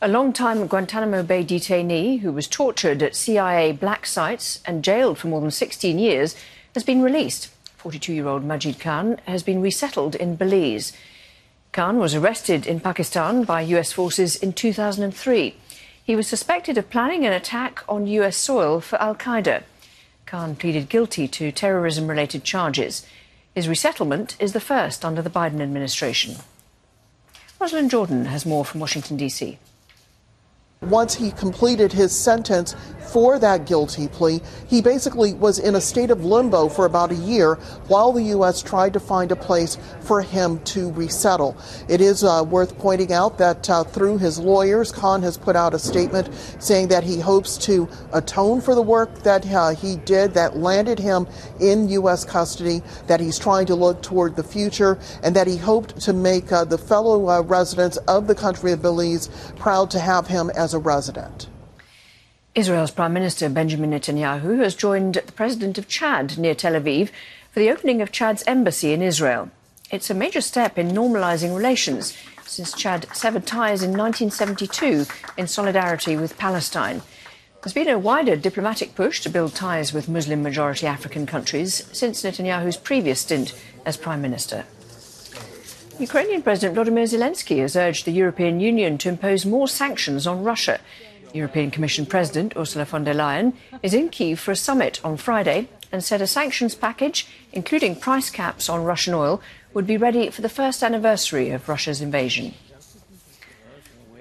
A long-time Guantanamo Bay detainee who was tortured at CIA black sites and jailed for more than 16 years has been released. 42-year-old Majid Khan has been resettled in Belize. Khan was arrested in Pakistan by US forces in 2003. He was suspected of planning an attack on US soil for Al Qaeda. Khan pleaded guilty to terrorism related charges. His resettlement is the first under the Biden administration. Rosalind Jordan has more from Washington, D.C. Once he completed his sentence for that guilty plea, he basically was in a state of limbo for about a year while the U.S. tried to find a place for him to resettle. It is uh, worth pointing out that uh, through his lawyers, Khan has put out a statement saying that he hopes to atone for the work that uh, he did that landed him in U.S. custody, that he's trying to look toward the future, and that he hoped to make uh, the fellow uh, residents of the country of Belize proud to have him as as a resident. Israel's Prime Minister Benjamin Netanyahu has joined the President of Chad near Tel Aviv for the opening of Chad's embassy in Israel. It's a major step in normalizing relations since Chad severed ties in 1972 in solidarity with Palestine. There's been a wider diplomatic push to build ties with Muslim majority African countries since Netanyahu's previous stint as Prime Minister. Ukrainian President Volodymyr Zelensky has urged the European Union to impose more sanctions on Russia. European Commission President Ursula von der Leyen is in Kiev for a summit on Friday and said a sanctions package, including price caps on Russian oil, would be ready for the first anniversary of Russia's invasion.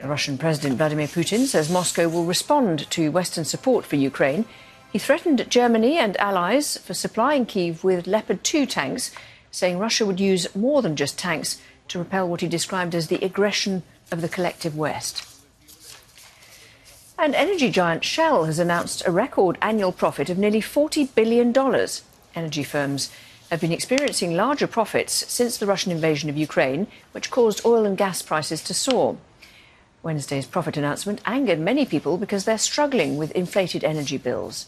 The Russian President Vladimir Putin says Moscow will respond to Western support for Ukraine. He threatened Germany and allies for supplying Kiev with Leopard 2 tanks saying Russia would use more than just tanks to repel what he described as the aggression of the collective West. And energy giant Shell has announced a record annual profit of nearly $40 billion. Energy firms have been experiencing larger profits since the Russian invasion of Ukraine, which caused oil and gas prices to soar. Wednesday's profit announcement angered many people because they're struggling with inflated energy bills.